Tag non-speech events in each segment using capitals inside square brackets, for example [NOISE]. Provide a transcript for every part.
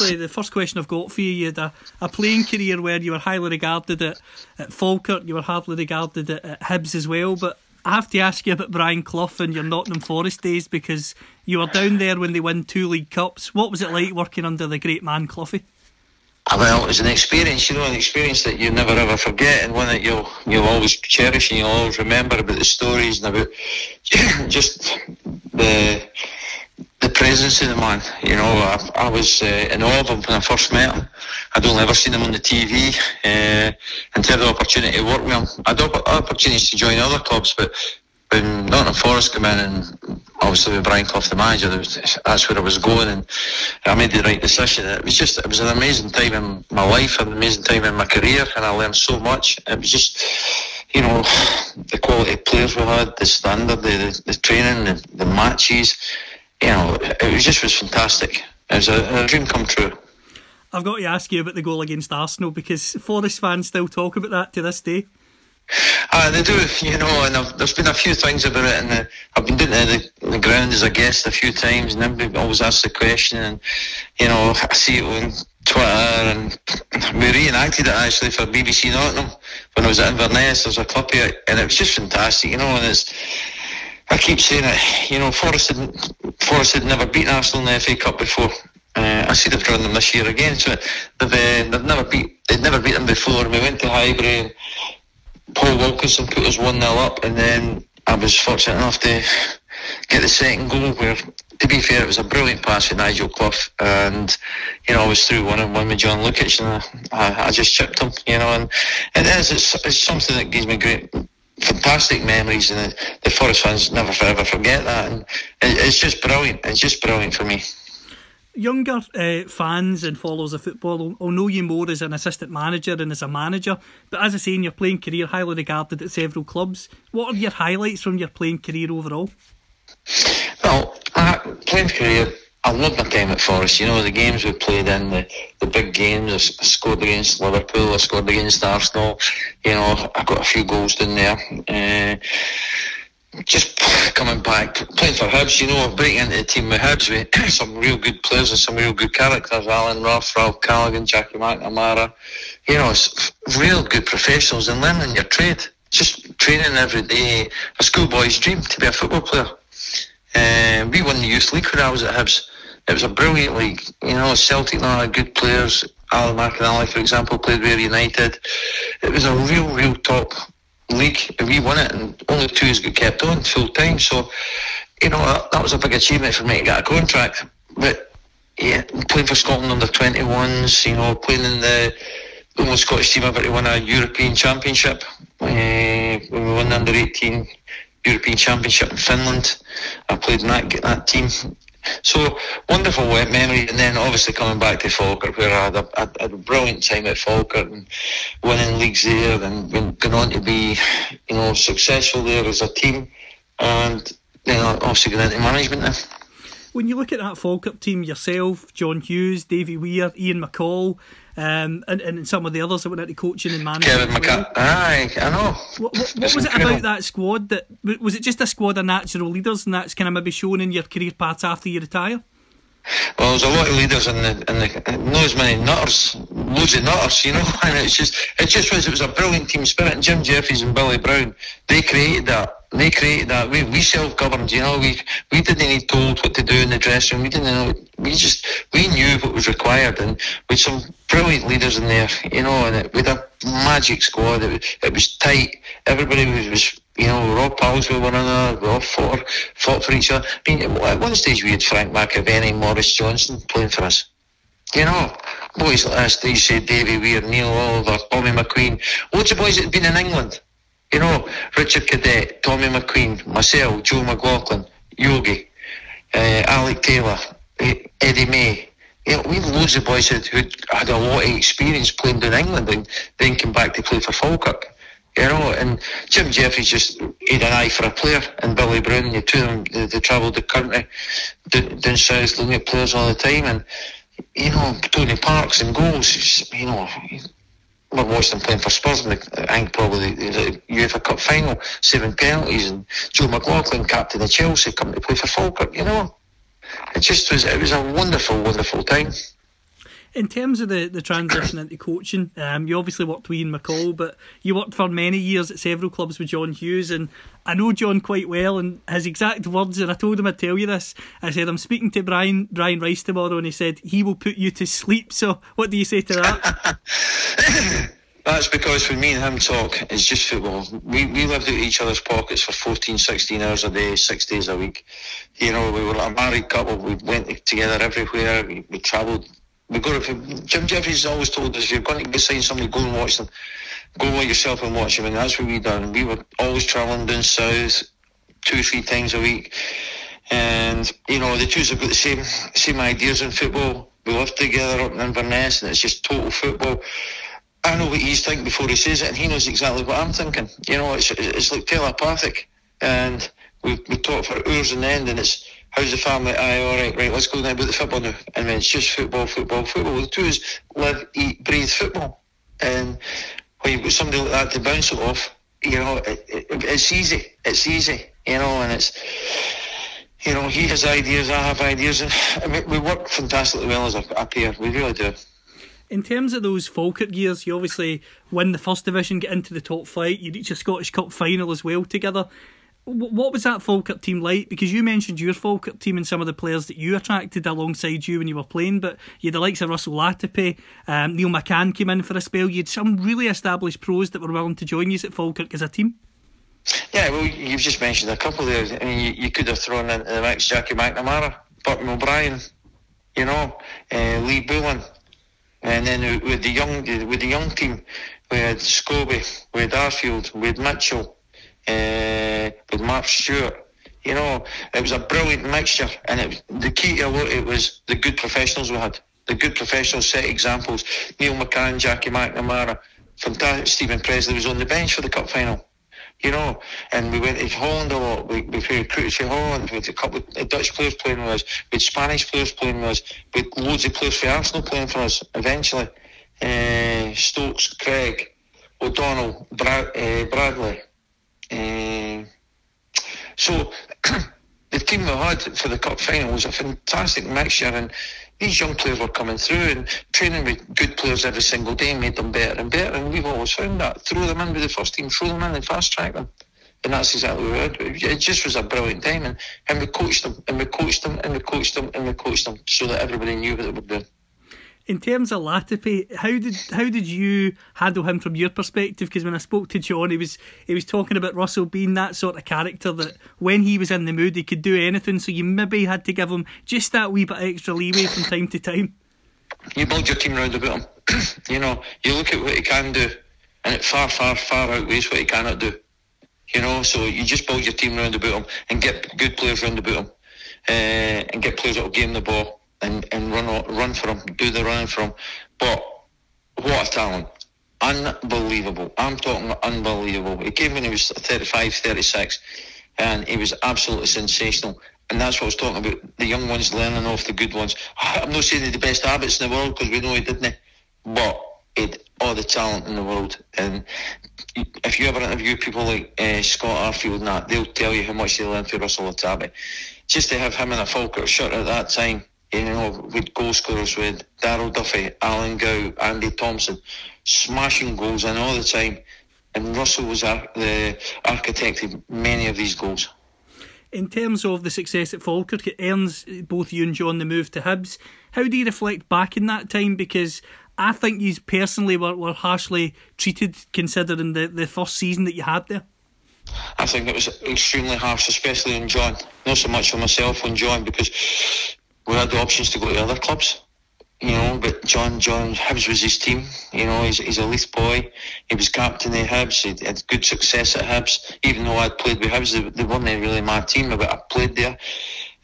Obviously, the first question I've got for you, you had a, a playing career where you were highly regarded at, at Falkirk, you were hardly regarded at, at Hibs as well, but I have to ask you about Brian Clough and your Nottingham Forest days because you were down there when they won two league cups. What was it like working under the great man Cloughie? Ah, Well, it was an experience, you know, an experience that you never ever forget, and one that you'll you'll always cherish and you'll always remember about the stories and about [COUGHS] just the the presence of the man. You know, I, I was uh, in awe of him when I first met him. I'd only ever seen him on the TV, uh, and have the opportunity to work with him. I'd had opportunities to join other clubs, but when Nottingham Forest came in and obviously with Brian Clough the manager, was, that's where I was going and I made the right decision. It was just, it was an amazing time in my life, an amazing time in my career and I learned so much. It was just, you know, the quality of players we had, the standard, the, the, the training, the, the matches, you know, it was just was fantastic. It was a, a dream come true. I've got to ask you about the goal against Arsenal because Forest fans still talk about that to this day. Uh, they do, you know, and I've, there's been a few things about it, and uh, I've been down to the, the ground as a guest a few times, and everybody always asks the question, and you know, I see it on Twitter, and we reenacted it actually for BBC Nottingham when I was at Inverness. There's a clip of it, and it was just fantastic, you know, and it's. I keep saying it, you know, Forest had, had never beaten Arsenal in the FA Cup before. Uh, I see they've drawn them this year again, so they've, uh, they've never beat they'd never beat them before. We went to Highbury. And, Paul Wilkinson put us 1 0 up, and then I was fortunate enough to get the second goal. Where, to be fair, it was a brilliant pass from Nigel Clough, and you know I was through one on one with John Lukic, and I, I just chipped him, you know. And it is, it's, it's something that gives me great, fantastic memories, and the, the Forest fans never forever forget that. And it, it's just brilliant. It's just brilliant for me. Younger uh, fans and followers of football will, will know you more as an assistant manager and as a manager, but as I say, in your playing career, highly regarded at several clubs. What are your highlights from your playing career overall? Well, uh, playing career, I love my time at Forest. You know, the games we played in, the, the big games. I scored against Liverpool, I scored against Arsenal. You know, I got a few goals in there. Uh, just coming back, playing for Hibs, you know, breaking into the team with Hibs with [CLEARS THROAT] some real good players and some real good characters. Alan Rough, Ralph Callachan, Jackie McNamara. You know, it's real good professionals and learning your trade. Just training every day. A schoolboy's dream to be a football player. Uh, we won the youth league when I was at Hibs. It was a brilliant league. You know, Celtic now had good players. Alan McInally, for example, played with United. It was a real, real top league. And we won it, and only two has got kept on full time. So, you know, that, that was a big achievement for me to get a contract. But yeah, playing for Scotland under 21s, you know, playing in the only Scottish team ever to win a European Championship. Uh, we won the under 18 European Championship in Finland, I played in that that team. So wonderful memory, and then obviously coming back to Falkirk, where I had a, brilliant time at Falkirk and winning leagues there, and going on to be, you know, successful there as a team, and then obviously going into management now. When you look at that Falkirk team, yourself, John Hughes, Davy Weir, Ian McCall, um, and, and some of the others that went into coaching and management. Kevin well. Aye, I know. What, what, what was it about that squad that was it just a squad of natural leaders and that's kind of maybe shown in your career path after you retire? Well, there's a lot of leaders in the, in the not as many nutters, loads of nutters, you know. [LAUGHS] And it's just, it just was, it was a brilliant team spirit. And Jim Jeffries and Billy Brown, they created that. They created that. We, we self-governed, you know. We, we didn't need told what to do in the dressing room. We didn't know. We just, we knew what was required, and with some brilliant leaders in there, you know. And it, with a magic squad, it, was- it was tight. Everybody was, was you know, all pals with one another, we all fought, fought for each other. I mean, at one stage we had Frank McAvennie, Maurice Johnston playing for us. You know, boys like this, they say Davy Weir, Neil Oliver, Bobby McQueen, loads of boys that had been in England. You know, Richard Cadette, Tommy McQueen, myself, Joe McLaughlin, Yogi, uh, Alec Taylor, E- Eddie May. You know, we've loads of boys who had a lot of experience playing in England and then came back to play for Falkirk. You know, and Jim Jeffries just had an eye for a player, and Billy Brown, the two of them, they, they travelled the country down, south looking at players all the time, and you know, Tony Parks and goals, you know, I watched them playing for Spurs the, I think probably the, the UEFA Cup final, seven penalties, and Joe McLaughlin, captain of Chelsea, coming to play for Falkirk, you know. It just was, it was a wonderful, wonderful time. In terms of the, the transition into coaching, um, you obviously worked with Ian McCall, but you worked for many years at several clubs with John Hughes, and I know John quite well. And his exact words, and I told him I'd tell you this. I said I'm speaking to Brian Brian Rice tomorrow, and he said he will put you to sleep. So, what do you say to that? [LAUGHS] That's because when me and him talk, it's just football. We, we lived out each other's pockets for 14, 16 hours a day, six days a week. You know, we were a married couple. We went together everywhere. We, we travelled. We go to, Jim Jeffries always told us, if you're going to sign somebody, go and watch them. Go like yourself and watch them. And that's what we done. We were always travelling down south two, or three times a week. And, you know, the two have got the same same ideas in football. We lived together up in Inverness and it's just total football. I know what he's thinking before he says it, and he knows exactly what I'm thinking. You know, it's it's like telepathic, and we we talk for hours and end, and it's how's the family? Aye, all right, right. Let's go now about the football now, and then it's just football, football, football. The two is live, eat, breathe football, and when you've got somebody like that to bounce it off, you know, it, it, it's easy. It's easy, you know, and it's. You know, he has ideas, I have ideas, and we work fantastically well as a, a pair. We really do. In terms of those Falkirk years, you obviously win the first division, get into the top flight, you reach a Scottish Cup final as well together. What was that Falkirk team like? Because you mentioned your Falkirk team and some of the players that you attracted alongside you when you were playing, but you had the likes of Russell Latapy, um, Neil McCann came in for a spell. You had some really established pros that were willing to join you at Falkirk as a team. Yeah, well, you've just mentioned a couple there. I mean, you, you could have thrown in the mix Jackie McNamara, Burton O'Brien, you know, uh, Lee Bullen, and then with the young with the young team, we had Scobbie, we had Arfield, we had Mitchell, uh, with Mark Stewart. You know, it was a brilliant mixture, and it, the key to it was the good professionals we had. The good professionals set examples. Neil McCann, Jackie McNamara, fantastic. Steven Pressley was on the bench for the cup final you know, and we went to Holland a lot. We, we recruited to Holland. Had a couple of Dutch players playing with us. Had Spanish players playing with us. Had loads of players for Arsenal playing for us eventually. Uh, Stokes, Craig, O'Donnell, Bra- uh, Bradley. Uh, so the team we had for the cup final was a fantastic mixture, and these young players were coming through and training with good players every single day made them better and better. And we've always found that. Throw them in with the first team, throw them in and fast track them. And that's exactly what we did. It just was a brilliant time. And, and we coached them, and we coached them, and we coached them, and we coached them so that everybody knew what they were doing. In terms of Latapy, how did how did you handle him from your perspective? Because when I spoke to John, he was he was talking about Russell being that sort of character that when he was in the mood, he could do anything. So you maybe had to give him just that wee bit extra leeway from time to time. You build your team round about him. [CLEARS THROAT] you know, you look at what he can do, and it far, far, far outweighs what he cannot do. You know, so you just build your team round about him and get good players round about him, uh, and get players that will game the ball and, and run run for him, do the running for him. But what a talent! Unbelievable. I'm talking unbelievable. He came when he was 35, 36, and he was absolutely sensational. And that's what I was talking about. The young ones learning off the good ones. [LAUGHS] I'm not saying the best habits in the world because we know he didn't. But he all the talent in the world. And if you ever interview people like uh, Scott Arfield and that, they'll tell you how much they learned from Russell Latapy. Just to have him in a Falkirk shirt at that time, you know, with goal scorers with Darryl Duffy, Alan Gow, Andy Thompson, smashing goals in all the time. And Russell was ar- the architect of many of these goals. In terms of the success at Falkirk, it earns both you and John the move to Hibs. How do you reflect back in that time? Because I think you personally were, were harshly treated considering the, the first season that you had there. I think it was extremely harsh, especially on John. Not so much on myself, on John, because we had the options to go to other clubs. you know, but John John Hibs was his team. You know, he's, he's a Leith boy. He was captain of Hibs. He had good success at Hibs. Even though I'd played with Hibs, they, they weren't really my team, but I played there.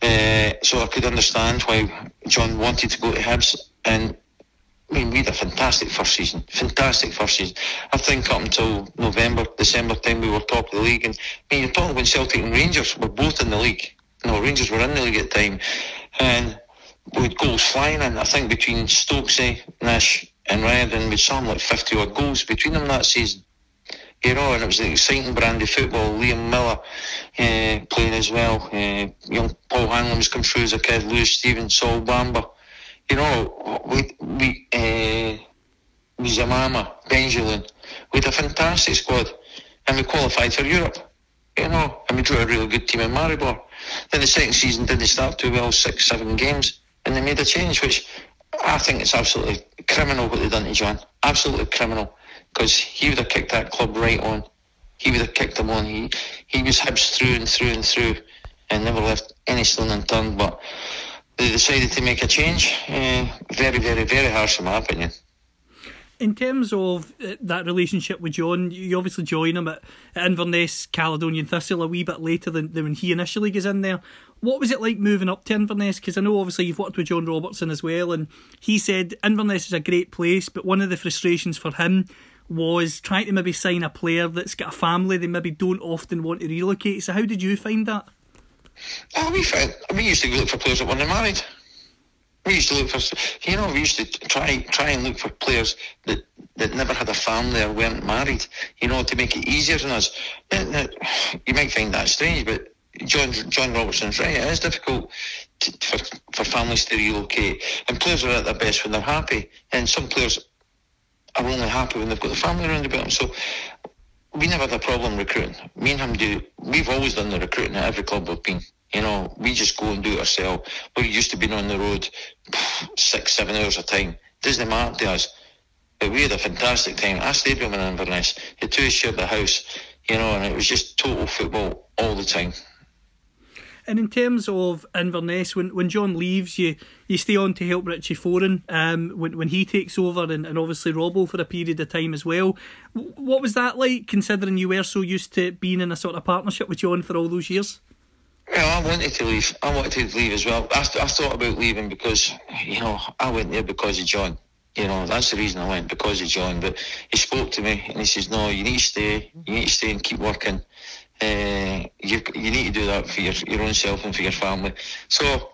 Uh, so I could understand why John wanted to go to Hibs. And I mean, we had a fantastic first season. Fantastic first season. I think up until November, December time, we were top of the league. And I mean, you're talking when Celtic and Rangers were both in the league. No, Rangers were in the league at the time. And with goals flying in. I think between Stokesy, Nish, and Riordan, we saw like 50 odd goals between them that season. You know, and it was an exciting brand of football. Liam Miller uh, playing as well. Uh, young Paul Hanlon's come through as a kid. Lewis Stevens, Sol Bamba. You know, we we uh, Zemmama, Benjamin. We had a fantastic squad, and we qualified for Europe. You know, and we drew a really good team in Maribor. Then the second season didn't start too well, six, seven games and they made a change, which I think it's absolutely criminal what they've done to John. Absolutely criminal, because he would have kicked that club right on. He would have kicked them on. He he was Hibs through and through and through, and never left any stone unturned. But they decided to make a change. Uh, very, very, very harsh, in my opinion. In terms of uh, that relationship with John, you obviously join him at, Inverness, Caledonian Thistle a wee bit later than, than when he initially goes in there. What was it like moving up to Inverness? Because I know obviously you've worked with John Robertson as well, and he said Inverness is a great place, but one of the frustrations for him was trying to maybe sign a player that's got a family they maybe don't often want to relocate. So how did you find that? Oh, we found we used to look for players that weren't married. We used to look for, you know, we used to try try and look for players that, that never had a family or weren't married, you know, to make it easier on us. You might find that strange, but John John Robertson's right. It is difficult to, for for families to relocate, and players are at their best when they're happy, and some players are only happy when they've got the family around about them. So we never had a problem recruiting. Me and him do. We've always done the recruiting at every club we've been. You know, we just go and do it ourselves. We're used to being on the road six, seven hours a time. Doesn't matter to us. But we had a fantastic time. I stayed with him in Inverness. The two shared the house, you know, and it was just total football all the time. And in terms of Inverness, when, when John leaves, you you stay on to help Richie Foran um, when when he takes over, and, and obviously Robbo for a period of time as well. What was that like, considering you were so used to being in a sort of partnership with John for all those years? Well, I wanted to leave. I wanted to leave as well. I, I thought about leaving because, you know, I went there because of John. You know, that's the reason I went, because of John. But he spoke to me and he says, no, you need to stay. You need to stay and keep working. Uh, you, you need to do that for your, your own self and for your family. So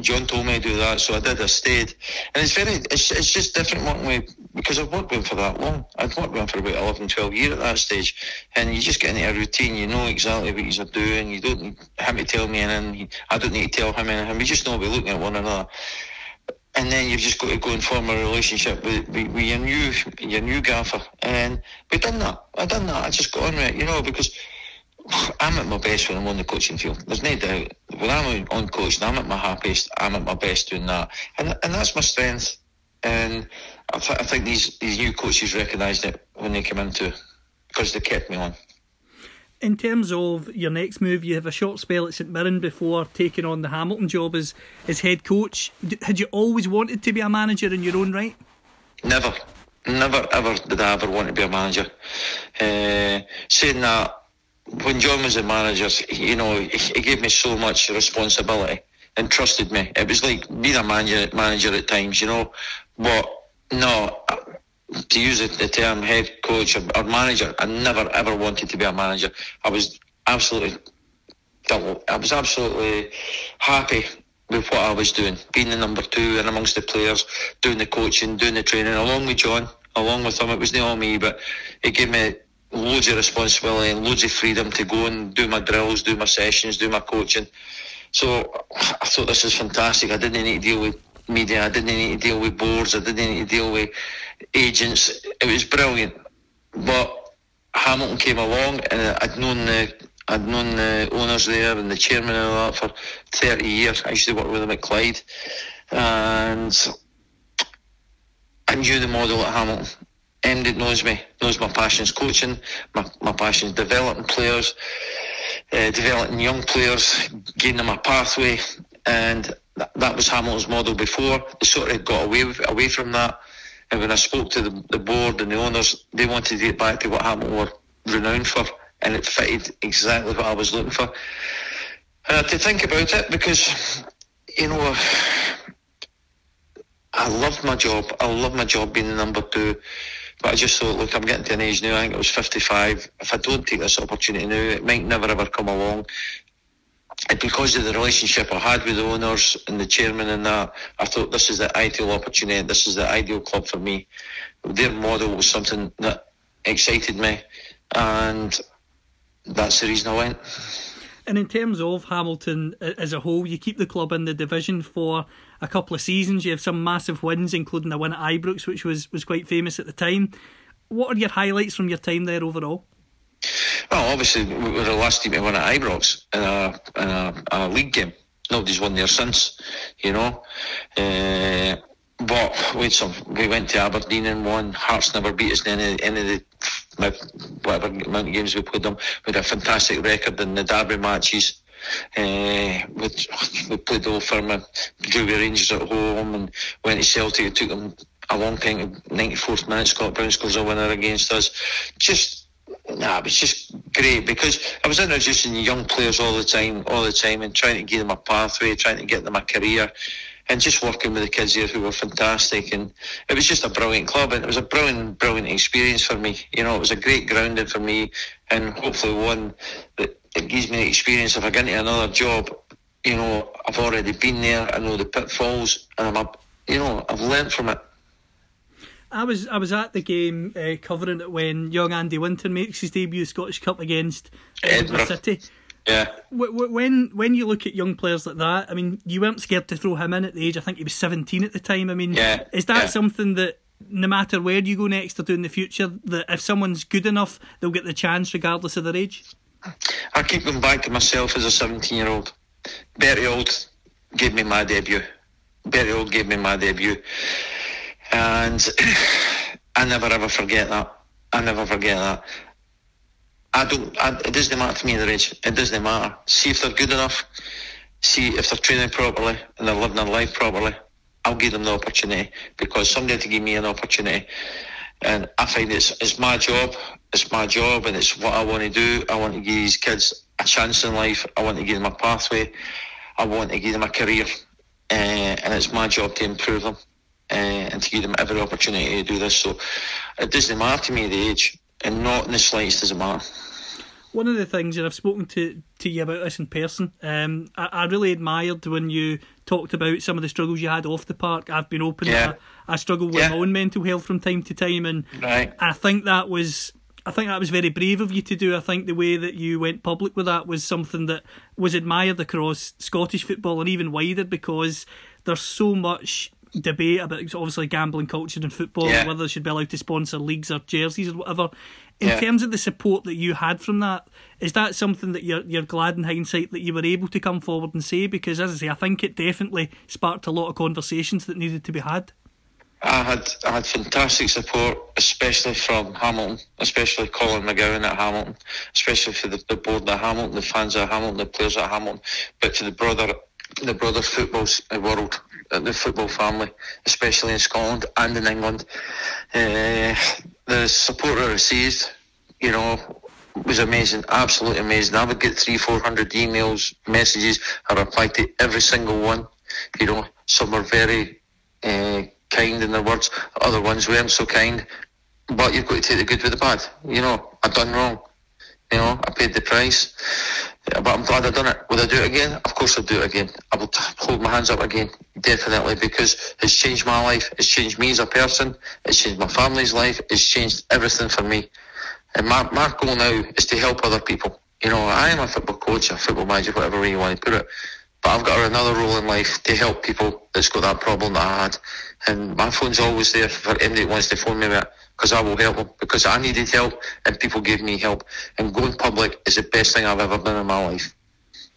John told me to do that, so I did. I stayed, and it's very, it's, it's just different working with because I've worked with him for that long. I'd worked with him for about 11, 12 years at that stage, and you just get into a routine. You know exactly what he's doing. You don't him to tell me anything. I don't need to tell him anything. We just know we're looking at one another. And then you've just got to go and form a relationship with, with, with your new your new gaffer, and we've done that. I've done that. I just got on with it, you know, because I'm at my best when I'm on the coaching field. There's no doubt. When I'm on coaching, I'm at my happiest. I'm at my best doing that, and and that's my strength. And I, th- I think these these new coaches recognised it when they came into because they kept me on. In terms of your next move, you have a short spell at St Mirren before taking on the Hamilton job as as head coach. Had you always wanted to be a manager in your own right? Never, never, ever did I ever want to be a manager. Uh, saying that when John was a manager, you know, he gave me so much responsibility and trusted me. It was like being a manager, manager at times, you know. But no, to use the term head coach or, or manager, I never ever wanted to be a manager. I was absolutely, I was absolutely happy with what I was doing, being the number two and amongst the players, doing the coaching, doing the training, along with John, along with him. It was not all me, but it gave me loads of responsibility and loads of freedom to go and do my drills, do my sessions, do my coaching. So I thought this was fantastic. I didn't need to deal with media. I didn't need to deal with boards. I didn't need to deal with agents. It was brilliant. But Hamilton came along, and I'd known the I'd known the owners there and the chairman and all that for 30 years. I used to work with them at Clyde, and I knew the model at Hamilton. MD knows me, knows my passion's coaching, my, my passion's developing players, uh, developing young players, giving them a pathway. And that, that was Hamilton's model before. They sort of got away with, away from that. And when I spoke to the, the board and the owners, they wanted to get back to what Hamilton were renowned for, and it fitted exactly what I was looking for. And I had to think about it because, you know, I loved my job. I love my job being the number two. But I just thought, look, I'm getting to an age now. I think it was 55. If I don't take this opportunity now, it might never ever come along. And because of the relationship I had with the owners and the chairman and that, I thought this is the ideal opportunity. This is the ideal club for me. Their model was something that excited me, and that's the reason I went. And in terms of Hamilton as a whole, you keep the club in the division for a couple of seasons. You have some massive wins, including the win at Ibrox, which was, was quite famous at the time. What are your highlights from your time there overall? Well, obviously, we were the last team to win at Ibrox in a, in a, a league game. Nobody's won there since, you know. Uh, but we some. We went to Aberdeen and won. Hearts never beat us in any, any of the whatever amount of games we played them. We had a fantastic record in the derby matches. Uh, we, played Old Firm and drew with Rangers at home and went to Celtic. It took them a long time. 94th minute, Scott Brown scores a winner against us. Just nah, it was just great because I was introducing young players all the time, all the time, and trying to give them a pathway, trying to get them a career, and just working with the kids here who were fantastic. And it was just a brilliant club, and it was a brilliant, brilliant experience for me. You know, it was a great grounding for me, and hopefully one that it gives me the experience if I get into another job. You know, I've already been there. I know the pitfalls, and I'm, a, you know, I've learned from it. I was I was at the game uh, covering it when young Andy Winton makes his debut Scottish Cup against Edinburgh City. Yeah. When when you look at young players like that, I mean, you weren't scared to throw him in at the age. I think he was seventeen at the time. I mean, yeah. is that yeah. something that no matter where you go next or do in the future, that if someone's good enough, they'll get the chance regardless of their age? I keep going back to myself as a seventeen-year-old. Bertie Auld gave me my debut. Bertie Auld gave me my debut and I never ever forget that. I never forget that. I don't. I, it doesn't matter to me their age. It doesn't matter. See if they're good enough. See if they're training properly and they're living their life properly. I'll give them the opportunity because somebody to give me an opportunity. And I find it's it's my job. It's my job, and it's what I want to do. I want to give these kids a chance in life. I want to give them a pathway. I want to give them a career, uh, and it's my job to improve them and to give them every opportunity to do this. So it doesn't matter to me the age, and not in the slightest does it matter. One of the things, and I've spoken to, to you about this in person, um, I, I really admired when you talked about some of the struggles you had off the park. I've been open. Yeah. I, I struggle with Yeah. my own mental health from time to time, and Right. I think that was. I think that was very brave of you to do. I think the way that you went public with that was something that was admired across Scottish football and even wider because there's so much debate about obviously gambling culture in football Yeah. and whether they should be allowed to sponsor leagues or jerseys or whatever. In Yeah. terms of the support that you had from that, is that something that you're you're glad in hindsight that you were able to come forward and say? Because as I say, I think it definitely sparked a lot of conversations that needed to be had. I had I had fantastic support, especially from Hamilton, especially Colin McGowan at Hamilton, especially for the, the board at Hamilton, the fans at Hamilton, the players at Hamilton, but to the broader the broader football uh, world, uh, the football family, especially in Scotland and in England. Uh, the support I received, you know, was amazing, absolutely amazing. I would get three, four hundred emails, messages. I replied to every single one. You know, some were very uh, kind in their words, other ones weren't so kind. But you've got to take the good with the bad. You know, I've done wrong. You know, I paid the price. But I'm glad I've done it. Would I do it again? Of course I'll do it again. I will hold my hands up again, definitely, because it's changed my life. It's changed me as a person. It's changed my family's life. It's changed everything for me. And my, my goal now is to help other people. You know, I am a football coach, a football manager, whatever way you want to put it. But I've got another role in life to help people that's got that problem that I had. And my phone's always there for anybody that wants to phone me it, because I will help them. Because I needed help and people gave me help. And going public is the best thing I've ever done in my life.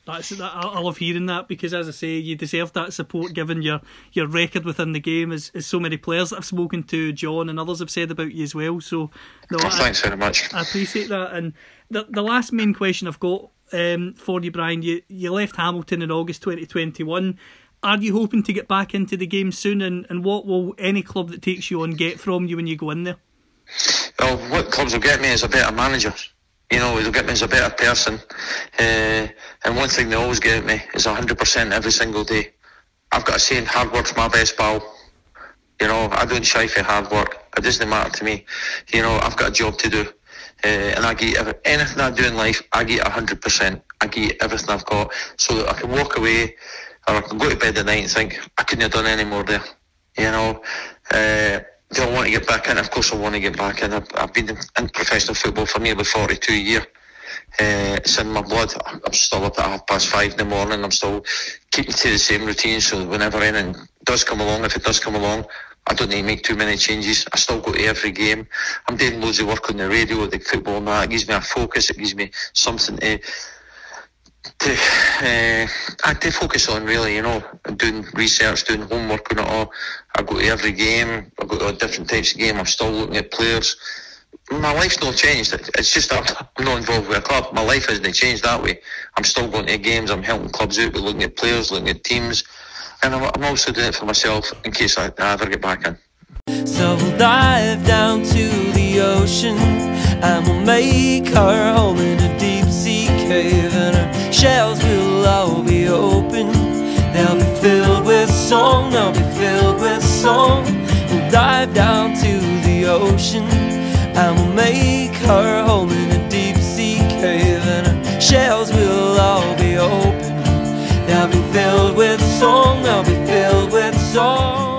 That's that. I I love hearing that because, as I say, you deserve that support given your your record within the game. As, as so many players that I've spoken to, John and others have said about you as well. So, no, Oh, I, thanks very much. I appreciate that. And the the last main question I've got um, for you, Brian, you you left Hamilton in August 2021. are you hoping to get back into the game soon? And, and what will any club that takes you on get from you when you go in there? Well, what clubs will get me is a better manager. You know, they'll get me as a better person. Uh, and one thing they always get me is 100% every single day. I've got a saying, hard work's my best pal. You know, I don't shy for hard work. It doesn't matter to me. You know, I've got a job to do. Uh, and I every, anything I do in life, I give 100%. I get everything I've got so that I can walk away or I can go to bed at night and think, I couldn't have done any more there. You know, uh, do I want to get back in? Of course I want to get back in. I've, I've been in, professional football for nearly 42 years. Uh, it's in my blood. I'm still up at half past five in the morning. I'm still keeping to the same routine. So whenever anything does come along, if it does come along, I don't need to make too many changes. I still go to every game. I'm doing loads of work on the radio, the football and that. It gives me a focus. It gives me something to to, uh, I to focus on really, you know, doing research, doing homework on it all. I go to every game, I go to different types of game, I'm still looking at players. My life's not changed. It's just I'm not involved with a club. My life hasn't changed that way. I'm still going to games, I'm helping clubs out, we're looking at players, looking at teams. And I'm, I'm also doing it for myself in case I, I ever get back in. So we'll dive down to the ocean and we'll make our home in a deep sea cave shells will all be open. They'll be filled with song, they'll be filled with song. We'll dive down to the ocean and we'll make her home in a deep sea cave and our shells will all be open. They'll be filled with song, they'll be filled with song.